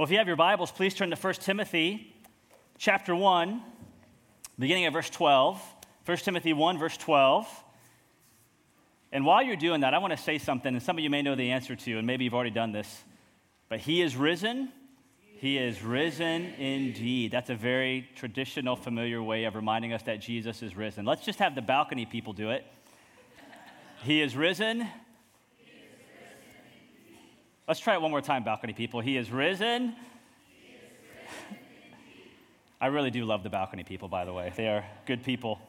Well, if you have your Bibles, please turn to 1 Timothy chapter 1, beginning at verse 12. 1 Timothy 1, verse 12. And while you're doing that, I want to say something, and some of you may know the answer to, and maybe you've already done this. But He is risen. He is risen indeed. That's a very traditional, familiar way of reminding us that Jesus is risen. Let's just have the balcony people do it. He is risen. Let's try it one more time, balcony people. He is risen. I really do love the balcony people, by the way. They are good people.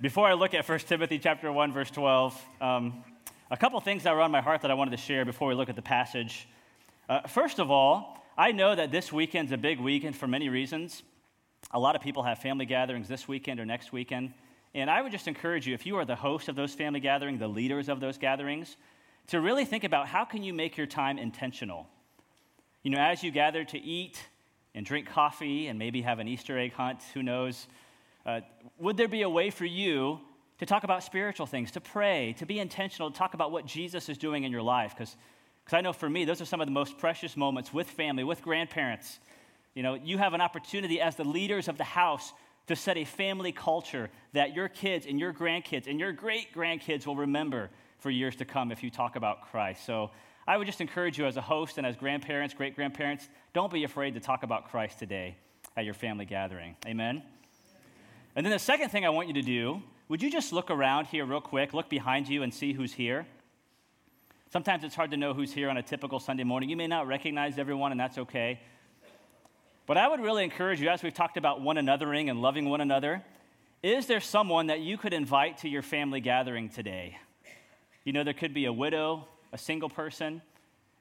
Before I look at 1 Timothy chapter 1, verse 12, um, a couple things that were on my heart that I wanted to share before we look at the passage. Uh, first of all, I know that this weekend's a big weekend for many reasons. A lot of people have family gatherings this weekend or next weekend. And I would just encourage you, if you are the host of those family gatherings, the leaders of those gatherings, to really think about how can you make your time intentional. You know, as you gather to eat and drink coffee and maybe have an Easter egg hunt, who knows, uh, would there be a way for you to talk about spiritual things, to pray, to be intentional, to talk about what Jesus is doing in your life? Because I know for me, those are some of the most precious moments with family, with grandparents. You know, you have an opportunity as the leaders of the house to set a family culture that your kids and your grandkids and your great grandkids will remember for years to come if you talk about Christ. So I would just encourage you as a host and as grandparents, great grandparents, don't be afraid to talk about Christ today at your family gathering. Amen? And then the second thing I want you to do, would you just look around here real quick, look behind you and see who's here? Sometimes it's hard to know who's here on a typical Sunday morning. You may not recognize everyone, and that's okay. But I would really encourage you, as we've talked about one anothering and loving one another, is there someone that you could invite to your family gathering today? You know, there could be a widow, a single person,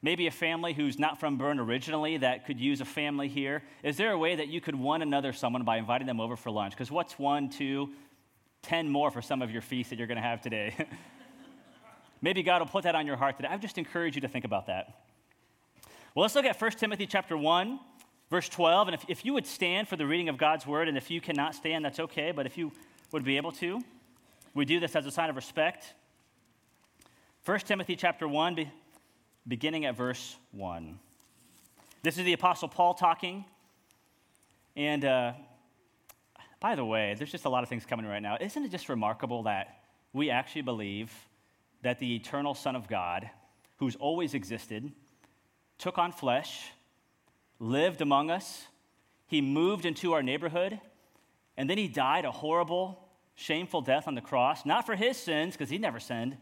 maybe a family who's not from Bern originally that could use a family here. Is there a way that you could one another someone by inviting them over for lunch? Because what's one, two, ten more for some of your feasts that you're going to have today? maybe God will put that on your heart today. I just encourage you to think about that. Well, let's look at 1 Timothy chapter 1, verse 12. And if, if you would stand for the reading of God's word, and if you cannot stand, that's okay, but if you would be able to, we do this as a sign of respect 1 Timothy chapter 1, beginning at verse 1. This is the Apostle Paul talking. And uh, by the way, there's just a lot of things coming right now. Isn't it just remarkable that we actually believe that the eternal Son of God, who's always existed, took on flesh, lived among us, he moved into our neighborhood, and then he died a horrible, shameful death on the cross, not for his sins, because he never sinned,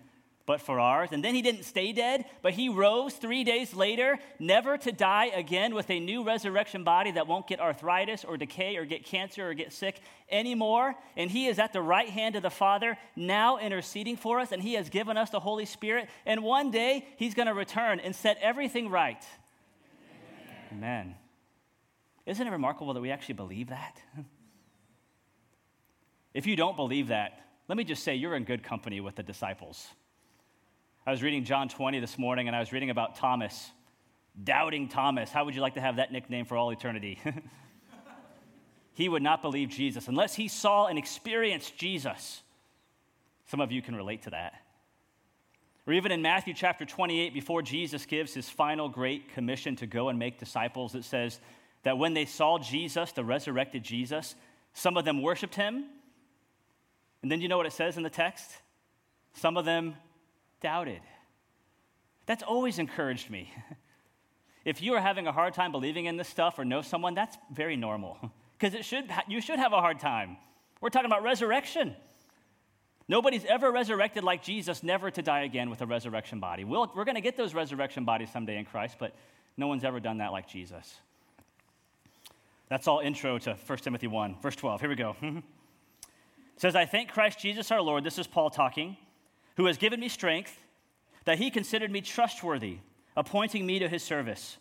but for ours. And then he didn't stay dead, but he rose three days later, never to die again with a new resurrection body that won't get arthritis or decay or get cancer or get sick anymore. And he is at the right hand of the Father, now interceding for us, and he has given us the Holy Spirit. And one day he's going to return and set everything right. Amen. Amen. Isn't it remarkable that we actually believe that? if you don't believe that, let me just say you're in good company with the disciples. I was reading John 20 this morning and I was reading about Thomas, doubting Thomas. How would you like to have that nickname for all eternity? he would not believe Jesus unless he saw and experienced Jesus. Some of you can relate to that. Or even in Matthew chapter 28, before Jesus gives his final great commission to go and make disciples, it says that when they saw Jesus, the resurrected Jesus, some of them worshiped him. And then you know what it says in the text? Some of them doubted. That's always encouraged me. if you are having a hard time believing in this stuff or know someone, that's very normal because it should, you should have a hard time. We're talking about resurrection. Nobody's ever resurrected like Jesus, never to die again with a resurrection body. we we are going to get those resurrection bodies someday in Christ, but no one's ever done that like Jesus. That's all intro to 1 Timothy 1, verse 12. Here we go. it says, I thank Christ Jesus our Lord. This is Paul talking who has given me strength, that he considered me trustworthy, appointing me to his service.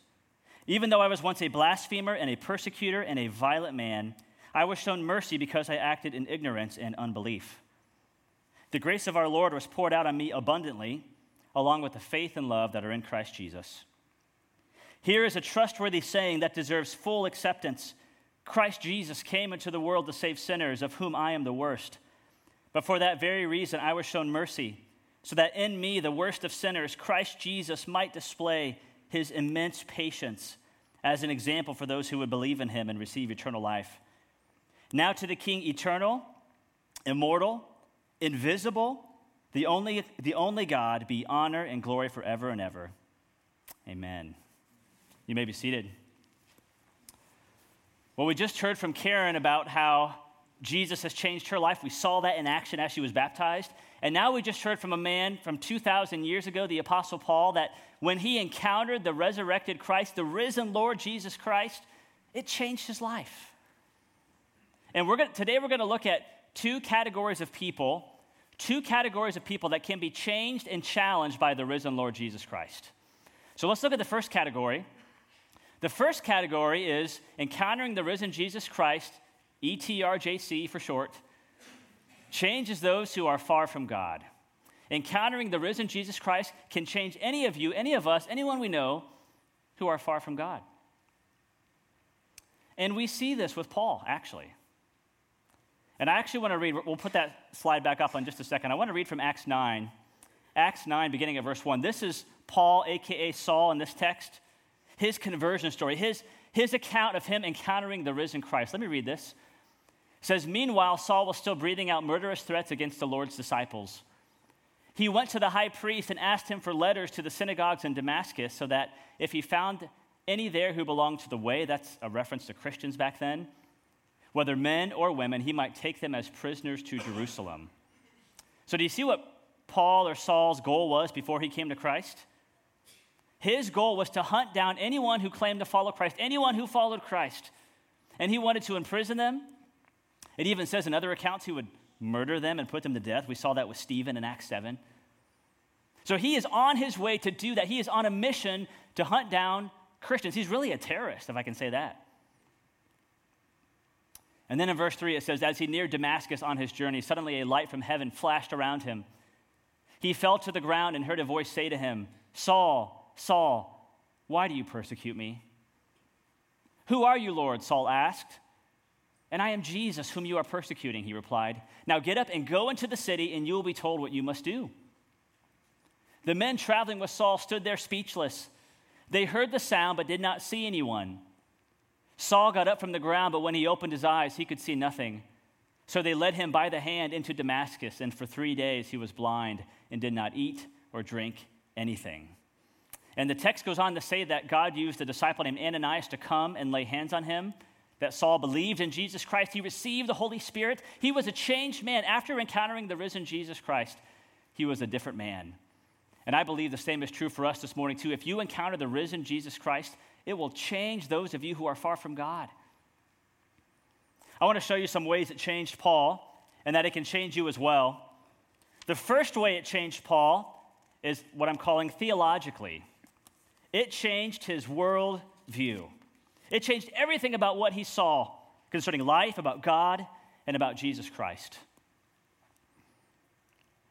Even though I was once a blasphemer and a persecutor and a violent man, I was shown mercy because I acted in ignorance and unbelief. The grace of our Lord was poured out on me abundantly, along with the faith and love that are in Christ Jesus. Here is a trustworthy saying that deserves full acceptance Christ Jesus came into the world to save sinners, of whom I am the worst. But for that very reason, I was shown mercy so that in me, the worst of sinners, Christ Jesus might display his immense patience as an example for those who would believe in him and receive eternal life. Now to the King, eternal, immortal, invisible, the only, the only God, be honor and glory forever and ever. Amen. You may be seated. Well, we just heard from Karen about how Jesus has changed her life. We saw that in action as she was baptized. And now we just heard from a man from 2,000 years ago, the Apostle Paul, that when he encountered the resurrected Christ, the risen Lord Jesus Christ, it changed his life. And we're gonna, today we're going to look at two categories of people, two categories of people that can be changed and challenged by the risen Lord Jesus Christ. So let's look at the first category. The first category is encountering the risen Jesus Christ, ETRJC for short, changes those who are far from God. Encountering the risen Jesus Christ can change any of you, any of us, anyone we know who are far from God. And we see this with Paul, actually. And I actually want to read, we'll put that slide back up on just a second. I want to read from Acts 9. Acts 9, beginning at verse 1. This is Paul, aka Saul, in this text, his conversion story, his, his account of him encountering the risen Christ. Let me read this. Says, Meanwhile, Saul was still breathing out murderous threats against the Lord's disciples. He went to the high priest and asked him for letters to the synagogues in Damascus so that if he found any there who belonged to the way, that's a reference to Christians back then, whether men or women, he might take them as prisoners to Jerusalem. So, do you see what Paul or Saul's goal was before he came to Christ? His goal was to hunt down anyone who claimed to follow Christ, anyone who followed Christ. And he wanted to imprison them. It even says in other accounts he would murder them and put them to death. We saw that with Stephen in Acts 7. So he is on his way to do that. He is on a mission to hunt down Christians. He's really a terrorist, if I can say that. And then in verse 3, it says, As he neared Damascus on his journey, suddenly a light from heaven flashed around him. He fell to the ground and heard a voice say to him, Saul, Saul, why do you persecute me? Who are you, Lord? Saul asked. And I am Jesus, whom you are persecuting, he replied. Now get up and go into the city, and you will be told what you must do. The men traveling with Saul stood there speechless. They heard the sound, but did not see anyone. Saul got up from the ground, but when he opened his eyes, he could see nothing. So they led him by the hand into Damascus, and for three days he was blind and did not eat or drink anything. And the text goes on to say that God used a disciple named Ananias to come and lay hands on him. That Saul believed in Jesus Christ. He received the Holy Spirit. He was a changed man. After encountering the risen Jesus Christ, he was a different man. And I believe the same is true for us this morning, too. If you encounter the risen Jesus Christ, it will change those of you who are far from God. I want to show you some ways it changed Paul and that it can change you as well. The first way it changed Paul is what I'm calling theologically. It changed his world view. It changed everything about what he saw concerning life, about God, and about Jesus Christ.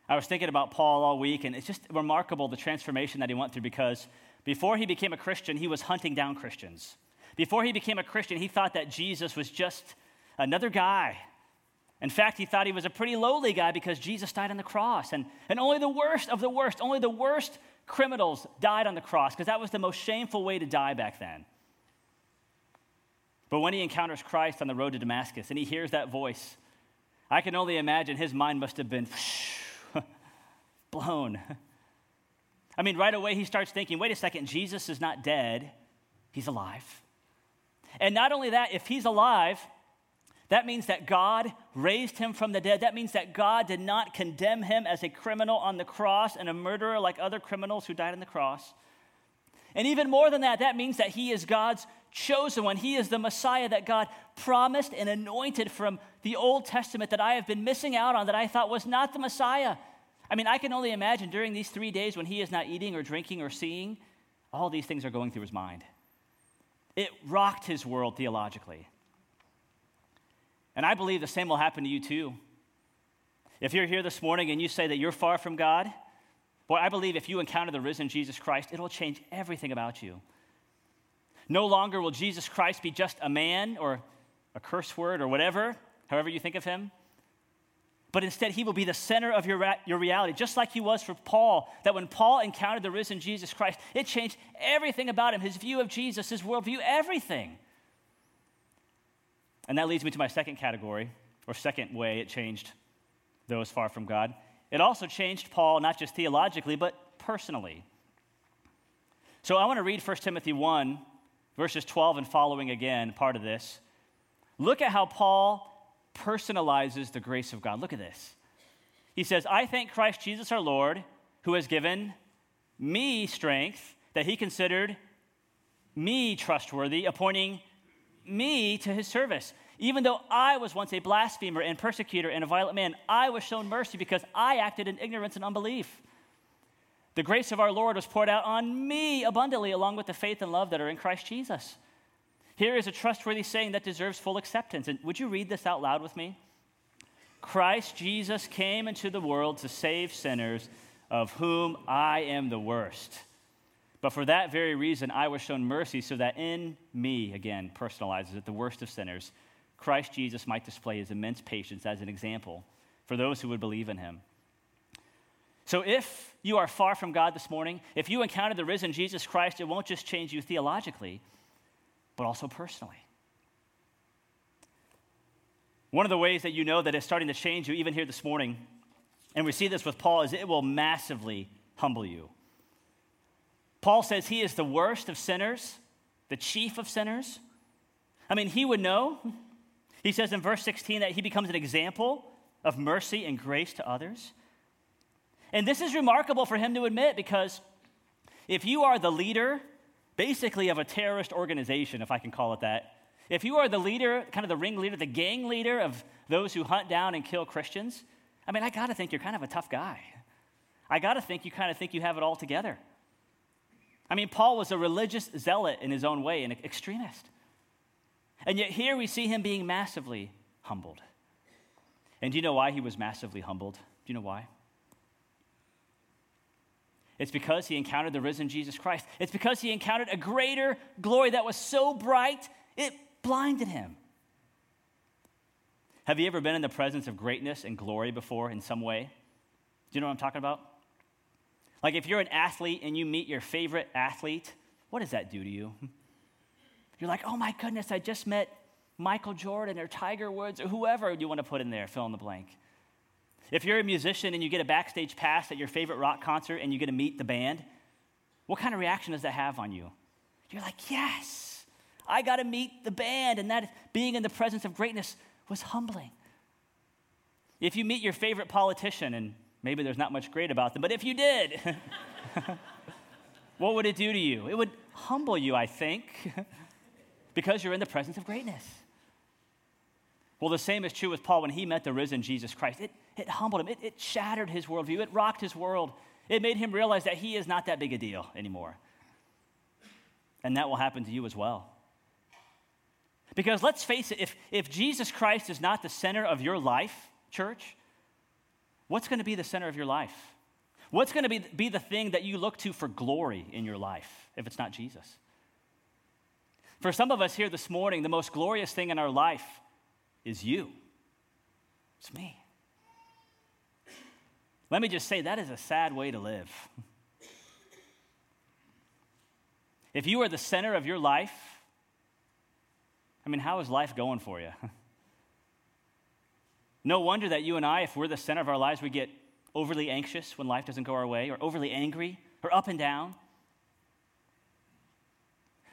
I was thinking about Paul all week, and it's just remarkable the transformation that he went through because before he became a Christian, he was hunting down Christians. Before he became a Christian, he thought that Jesus was just another guy. In fact, he thought he was a pretty lowly guy because Jesus died on the cross. And, and only the worst of the worst, only the worst criminals died on the cross because that was the most shameful way to die back then. But when he encounters Christ on the road to Damascus and he hears that voice, I can only imagine his mind must have been blown. I mean, right away he starts thinking wait a second, Jesus is not dead, he's alive. And not only that, if he's alive, that means that God raised him from the dead. That means that God did not condemn him as a criminal on the cross and a murderer like other criminals who died on the cross. And even more than that, that means that he is God's chosen one. He is the Messiah that God promised and anointed from the Old Testament that I have been missing out on, that I thought was not the Messiah. I mean, I can only imagine during these three days when he is not eating or drinking or seeing, all these things are going through his mind. It rocked his world theologically. And I believe the same will happen to you too. If you're here this morning and you say that you're far from God, boy, I believe if you encounter the risen Jesus Christ, it'll change everything about you. No longer will Jesus Christ be just a man or a curse word or whatever, however you think of him. but instead he will be the center of your, your reality, just like he was for Paul. That when Paul encountered the risen Jesus Christ, it changed everything about him his view of Jesus, his worldview, everything. And that leads me to my second category, or second way it changed those far from God. It also changed Paul, not just theologically, but personally. So I want to read 1 Timothy 1, verses 12 and following again, part of this. Look at how Paul personalizes the grace of God. Look at this. He says, I thank Christ Jesus our Lord, who has given me strength that he considered me trustworthy, appointing me to his service. Even though I was once a blasphemer and persecutor and a violent man, I was shown mercy because I acted in ignorance and unbelief. The grace of our Lord was poured out on me abundantly, along with the faith and love that are in Christ Jesus. Here is a trustworthy saying that deserves full acceptance. And would you read this out loud with me? Christ Jesus came into the world to save sinners, of whom I am the worst. But for that very reason, I was shown mercy so that in me, again, personalizes it, the worst of sinners, Christ Jesus might display his immense patience as an example for those who would believe in him. So if you are far from God this morning, if you encounter the risen Jesus Christ, it won't just change you theologically, but also personally. One of the ways that you know that it's starting to change you, even here this morning, and we see this with Paul, is it will massively humble you. Paul says he is the worst of sinners, the chief of sinners. I mean, he would know. He says in verse 16 that he becomes an example of mercy and grace to others. And this is remarkable for him to admit because if you are the leader, basically, of a terrorist organization, if I can call it that, if you are the leader, kind of the ringleader, the gang leader of those who hunt down and kill Christians, I mean, I got to think you're kind of a tough guy. I got to think you kind of think you have it all together. I mean, Paul was a religious zealot in his own way, an extremist. And yet here we see him being massively humbled. And do you know why he was massively humbled? Do you know why? It's because he encountered the risen Jesus Christ. It's because he encountered a greater glory that was so bright, it blinded him. Have you ever been in the presence of greatness and glory before in some way? Do you know what I'm talking about? Like if you're an athlete and you meet your favorite athlete, what does that do to you? You're like, oh my goodness, I just met Michael Jordan or Tiger Woods or whoever you want to put in there, fill in the blank. If you're a musician and you get a backstage pass at your favorite rock concert and you get to meet the band, what kind of reaction does that have on you? You're like, yes, I got to meet the band. And that being in the presence of greatness was humbling. If you meet your favorite politician, and maybe there's not much great about them, but if you did, what would it do to you? It would humble you, I think, because you're in the presence of greatness. Well, the same is true with Paul when he met the risen Jesus Christ. It, it humbled him, it, it shattered his worldview, it rocked his world. It made him realize that he is not that big a deal anymore. And that will happen to you as well. Because let's face it, if, if Jesus Christ is not the center of your life, church, what's going to be the center of your life? What's going to be, be the thing that you look to for glory in your life if it's not Jesus? For some of us here this morning, the most glorious thing in our life is you. It's me. Let me just say that is a sad way to live. If you are the center of your life, I mean, how is life going for you? no wonder that you and I, if we're the center of our lives, we get overly anxious when life doesn't go our way, or overly angry, or up and down.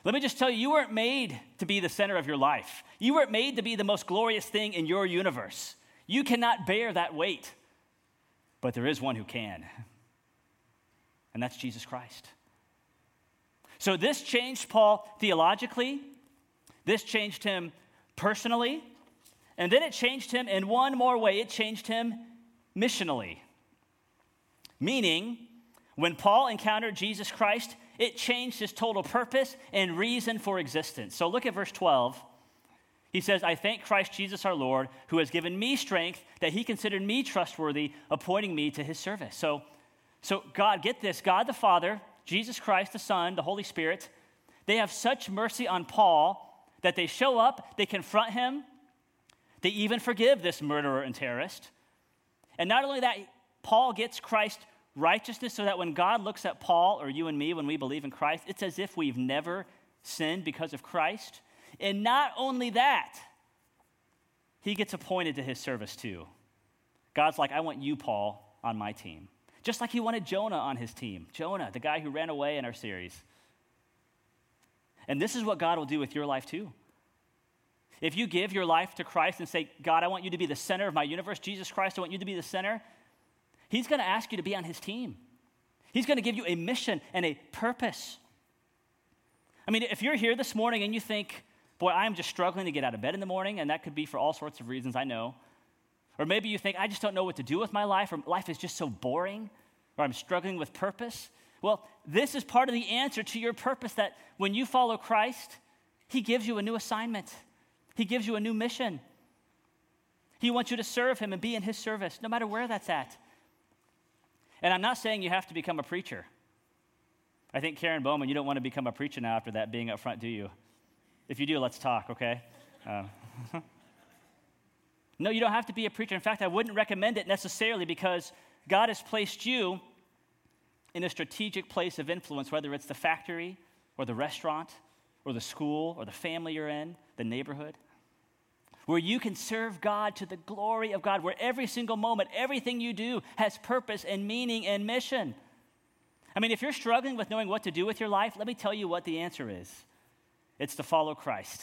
Let me just tell you, you weren't made to be the center of your life. You weren't made to be the most glorious thing in your universe. You cannot bear that weight. But there is one who can, and that's Jesus Christ. So this changed Paul theologically, this changed him personally, and then it changed him in one more way it changed him missionally. Meaning, when Paul encountered Jesus Christ, it changed his total purpose and reason for existence. So look at verse 12. He says, I thank Christ Jesus our Lord, who has given me strength that he considered me trustworthy, appointing me to his service. So, so God, get this God the Father, Jesus Christ the Son, the Holy Spirit, they have such mercy on Paul that they show up, they confront him, they even forgive this murderer and terrorist. And not only that, Paul gets Christ's righteousness so that when God looks at Paul or you and me when we believe in Christ, it's as if we've never sinned because of Christ. And not only that, he gets appointed to his service too. God's like, I want you, Paul, on my team. Just like he wanted Jonah on his team. Jonah, the guy who ran away in our series. And this is what God will do with your life too. If you give your life to Christ and say, God, I want you to be the center of my universe, Jesus Christ, I want you to be the center, He's going to ask you to be on His team. He's going to give you a mission and a purpose. I mean, if you're here this morning and you think, boy, I'm just struggling to get out of bed in the morning, and that could be for all sorts of reasons, I know. Or maybe you think, I just don't know what to do with my life, or life is just so boring, or I'm struggling with purpose. Well, this is part of the answer to your purpose that when you follow Christ, He gives you a new assignment, He gives you a new mission. He wants you to serve Him and be in His service, no matter where that's at. And I'm not saying you have to become a preacher. I think Karen Bowman, you don't want to become a preacher now after that being up front, do you? If you do, let's talk, okay? Uh, no, you don't have to be a preacher. In fact, I wouldn't recommend it necessarily because God has placed you in a strategic place of influence, whether it's the factory or the restaurant or the school or the family you're in, the neighborhood, where you can serve God to the glory of God, where every single moment, everything you do has purpose and meaning and mission. I mean, if you're struggling with knowing what to do with your life, let me tell you what the answer is it's to follow Christ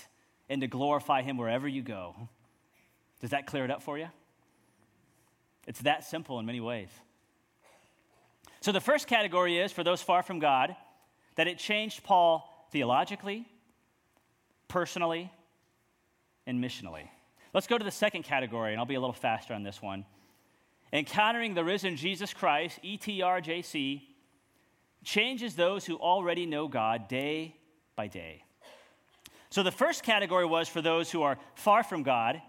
and to glorify Him wherever you go. Does that clear it up for you? It's that simple in many ways. So the first category is for those far from God, that it changed Paul theologically, personally, and missionally. Let's go to the second category, and I'll be a little faster on this one. Encountering the risen Jesus Christ, ETRJC, changes those who already know God day by day. So the first category was for those who are far from God,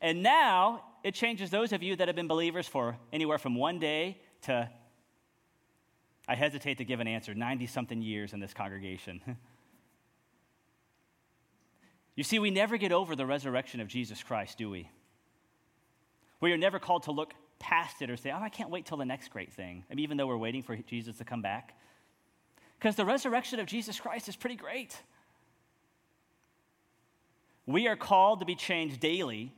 and now it changes those of you that have been believers for anywhere from one day to I hesitate to give an answer 90 something years in this congregation. you see, we never get over the resurrection of Jesus Christ, do we? We are never called to look past it or say, oh, I can't wait till the next great thing, I mean, even though we're waiting for Jesus to come back. Because the resurrection of Jesus Christ is pretty great. We are called to be changed daily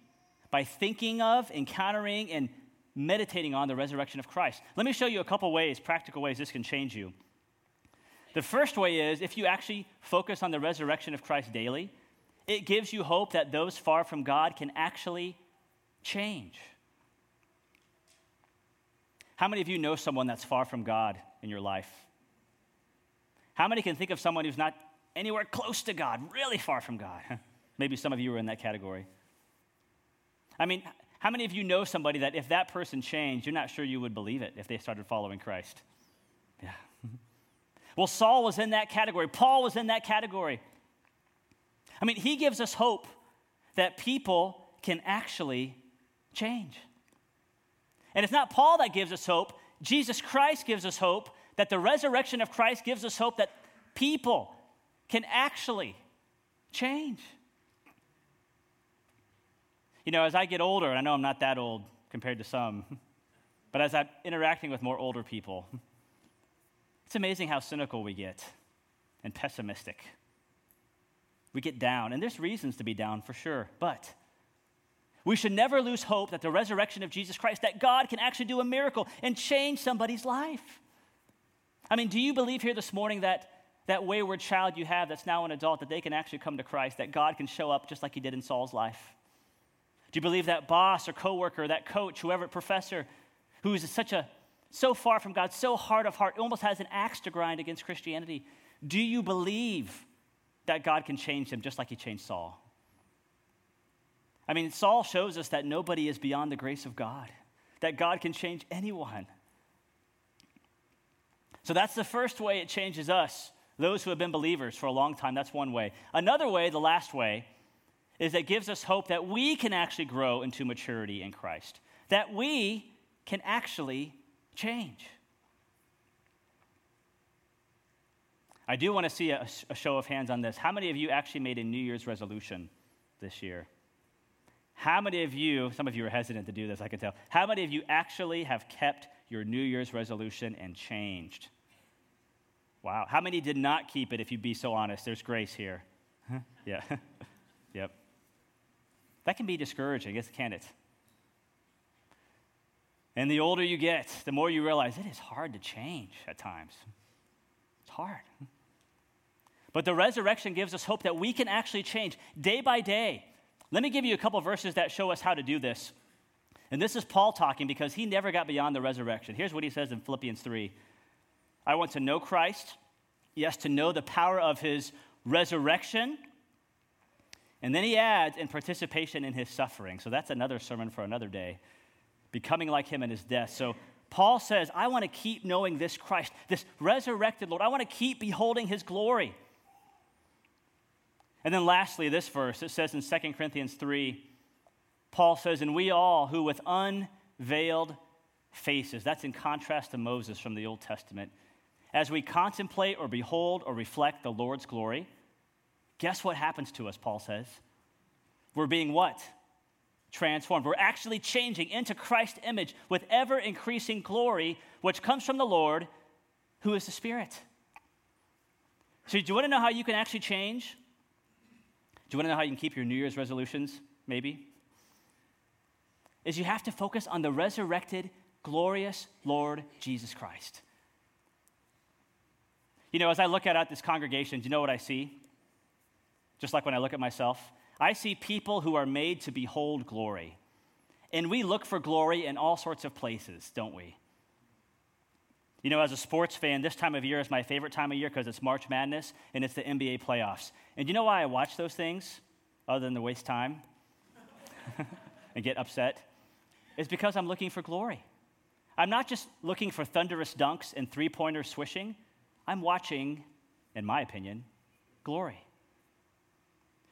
by thinking of, encountering, and meditating on the resurrection of Christ. Let me show you a couple ways, practical ways this can change you. The first way is if you actually focus on the resurrection of Christ daily, it gives you hope that those far from God can actually change. How many of you know someone that's far from God in your life? How many can think of someone who's not anywhere close to God, really far from God? Maybe some of you are in that category. I mean, how many of you know somebody that if that person changed, you're not sure you would believe it if they started following Christ? Yeah. well, Saul was in that category, Paul was in that category. I mean, he gives us hope that people can actually change. And it's not Paul that gives us hope, Jesus Christ gives us hope that the resurrection of Christ gives us hope that people can actually change. You know, as I get older, I know I'm not that old compared to some, but as I'm interacting with more older people, it's amazing how cynical we get and pessimistic. We get down, and there's reasons to be down for sure, but we should never lose hope that the resurrection of Jesus Christ, that God can actually do a miracle and change somebody's life. I mean, do you believe here this morning that that wayward child you have that's now an adult, that they can actually come to Christ, that God can show up just like he did in Saul's life? Do you believe that boss or coworker, that coach, whoever, professor, who is such a so far from God, so hard of heart, almost has an axe to grind against Christianity? Do you believe that God can change him just like he changed Saul? I mean, Saul shows us that nobody is beyond the grace of God, that God can change anyone. So that's the first way it changes us, those who have been believers for a long time. That's one way. Another way, the last way, is that gives us hope that we can actually grow into maturity in Christ, that we can actually change. I do want to see a, a, show of hands on this. How many of you actually made a New Year's resolution this year? How many of you, some of you are hesitant to do this, I can tell. How many of you actually have kept your New Year's resolution and changed? Wow. How many did not keep it, if you'd be so honest? There's grace here. yeah. yep. That can be discouraging, yes, can't it? And the older you get, the more you realize it is hard to change at times. It's hard. But the resurrection gives us hope that we can actually change day by day. Let me give you a couple verses that show us how to do this. And this is Paul talking because he never got beyond the resurrection. Here's what he says in Philippians 3 I want to know Christ, yes, to know the power of his resurrection. And then he adds, in participation in his suffering. So that's another sermon for another day, becoming like him in his death. So Paul says, I want to keep knowing this Christ, this resurrected Lord. I want to keep beholding his glory. And then lastly, this verse, it says in 2 Corinthians 3, Paul says, And we all who with unveiled faces, that's in contrast to Moses from the Old Testament, as we contemplate or behold or reflect the Lord's glory, guess what happens to us, Paul says? We're being what? Transformed. We're actually changing into Christ's image with ever increasing glory, which comes from the Lord, who is the Spirit. So, do you want to know how you can actually change? Do you want to know how you can keep your New Year's resolutions? Maybe. Is you have to focus on the resurrected, glorious Lord Jesus Christ. You know, as I look at this congregation, do you know what I see? Just like when I look at myself, I see people who are made to behold glory. And we look for glory in all sorts of places, don't we? You know, as a sports fan, this time of year is my favorite time of year because it's March Madness and it's the NBA playoffs. And you know why I watch those things, other than to waste time and get upset? It's because I'm looking for glory. I'm not just looking for thunderous dunks and three pointers swishing, I'm watching, in my opinion, glory.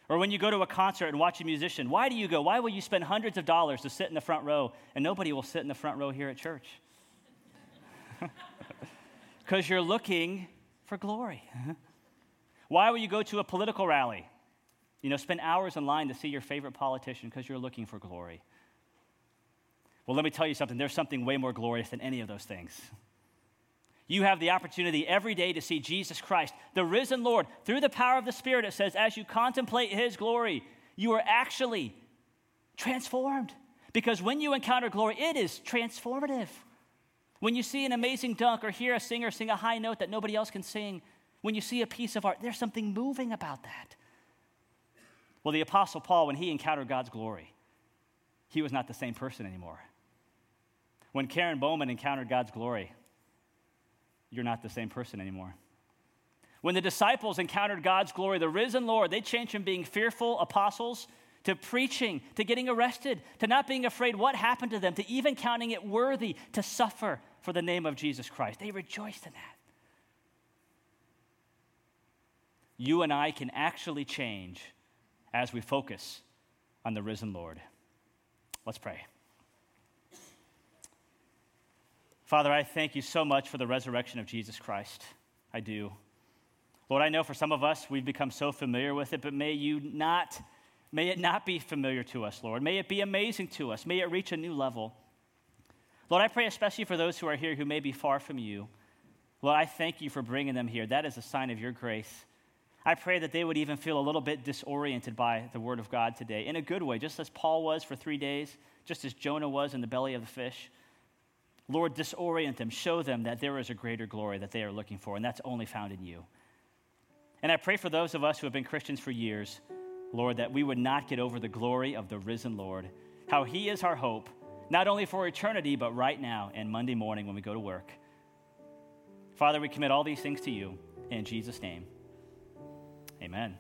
Or when you go to a concert and watch a musician, why do you go? Why will you spend hundreds of dollars to sit in the front row and nobody will sit in the front row here at church? Because you're looking for glory. Why will you go to a political rally? You know, spend hours in line to see your favorite politician because you're looking for glory. Well, let me tell you something. There's something way more glorious than any of those things. You have the opportunity every day to see Jesus Christ, the risen Lord, through the power of the Spirit. It says, as you contemplate his glory, you are actually transformed. Because when you encounter glory, it is transformative. When you see an amazing dunk or hear a singer sing a high note that nobody else can sing, when you see a piece of art, there's something moving about that. Well, the Apostle Paul, when he encountered God's glory, he was not the same person anymore. When Karen Bowman encountered God's glory, you're not the same person anymore. When the disciples encountered God's glory, the risen Lord, they changed from being fearful apostles to preaching, to getting arrested, to not being afraid what happened to them, to even counting it worthy to suffer for the name of Jesus Christ. They rejoiced in that. You and I can actually change as we focus on the risen Lord. Let's pray. Father, I thank you so much for the resurrection of Jesus Christ. I do. Lord, I know for some of us, we've become so familiar with it, but may you not May it not be familiar to us, Lord. May it be amazing to us. May it reach a new level. Lord, I pray especially for those who are here who may be far from you. Lord, I thank you for bringing them here. That is a sign of your grace. I pray that they would even feel a little bit disoriented by the word of God today, in a good way, just as Paul was for three days, just as Jonah was in the belly of the fish. Lord, disorient them, show them that there is a greater glory that they are looking for, and that's only found in you. And I pray for those of us who have been Christians for years Lord, that we would not get over the glory of the risen Lord, how he is our hope, not only for eternity, but right now and Monday morning when we go to work. Father, we commit all these things to you in Jesus' name. Amen.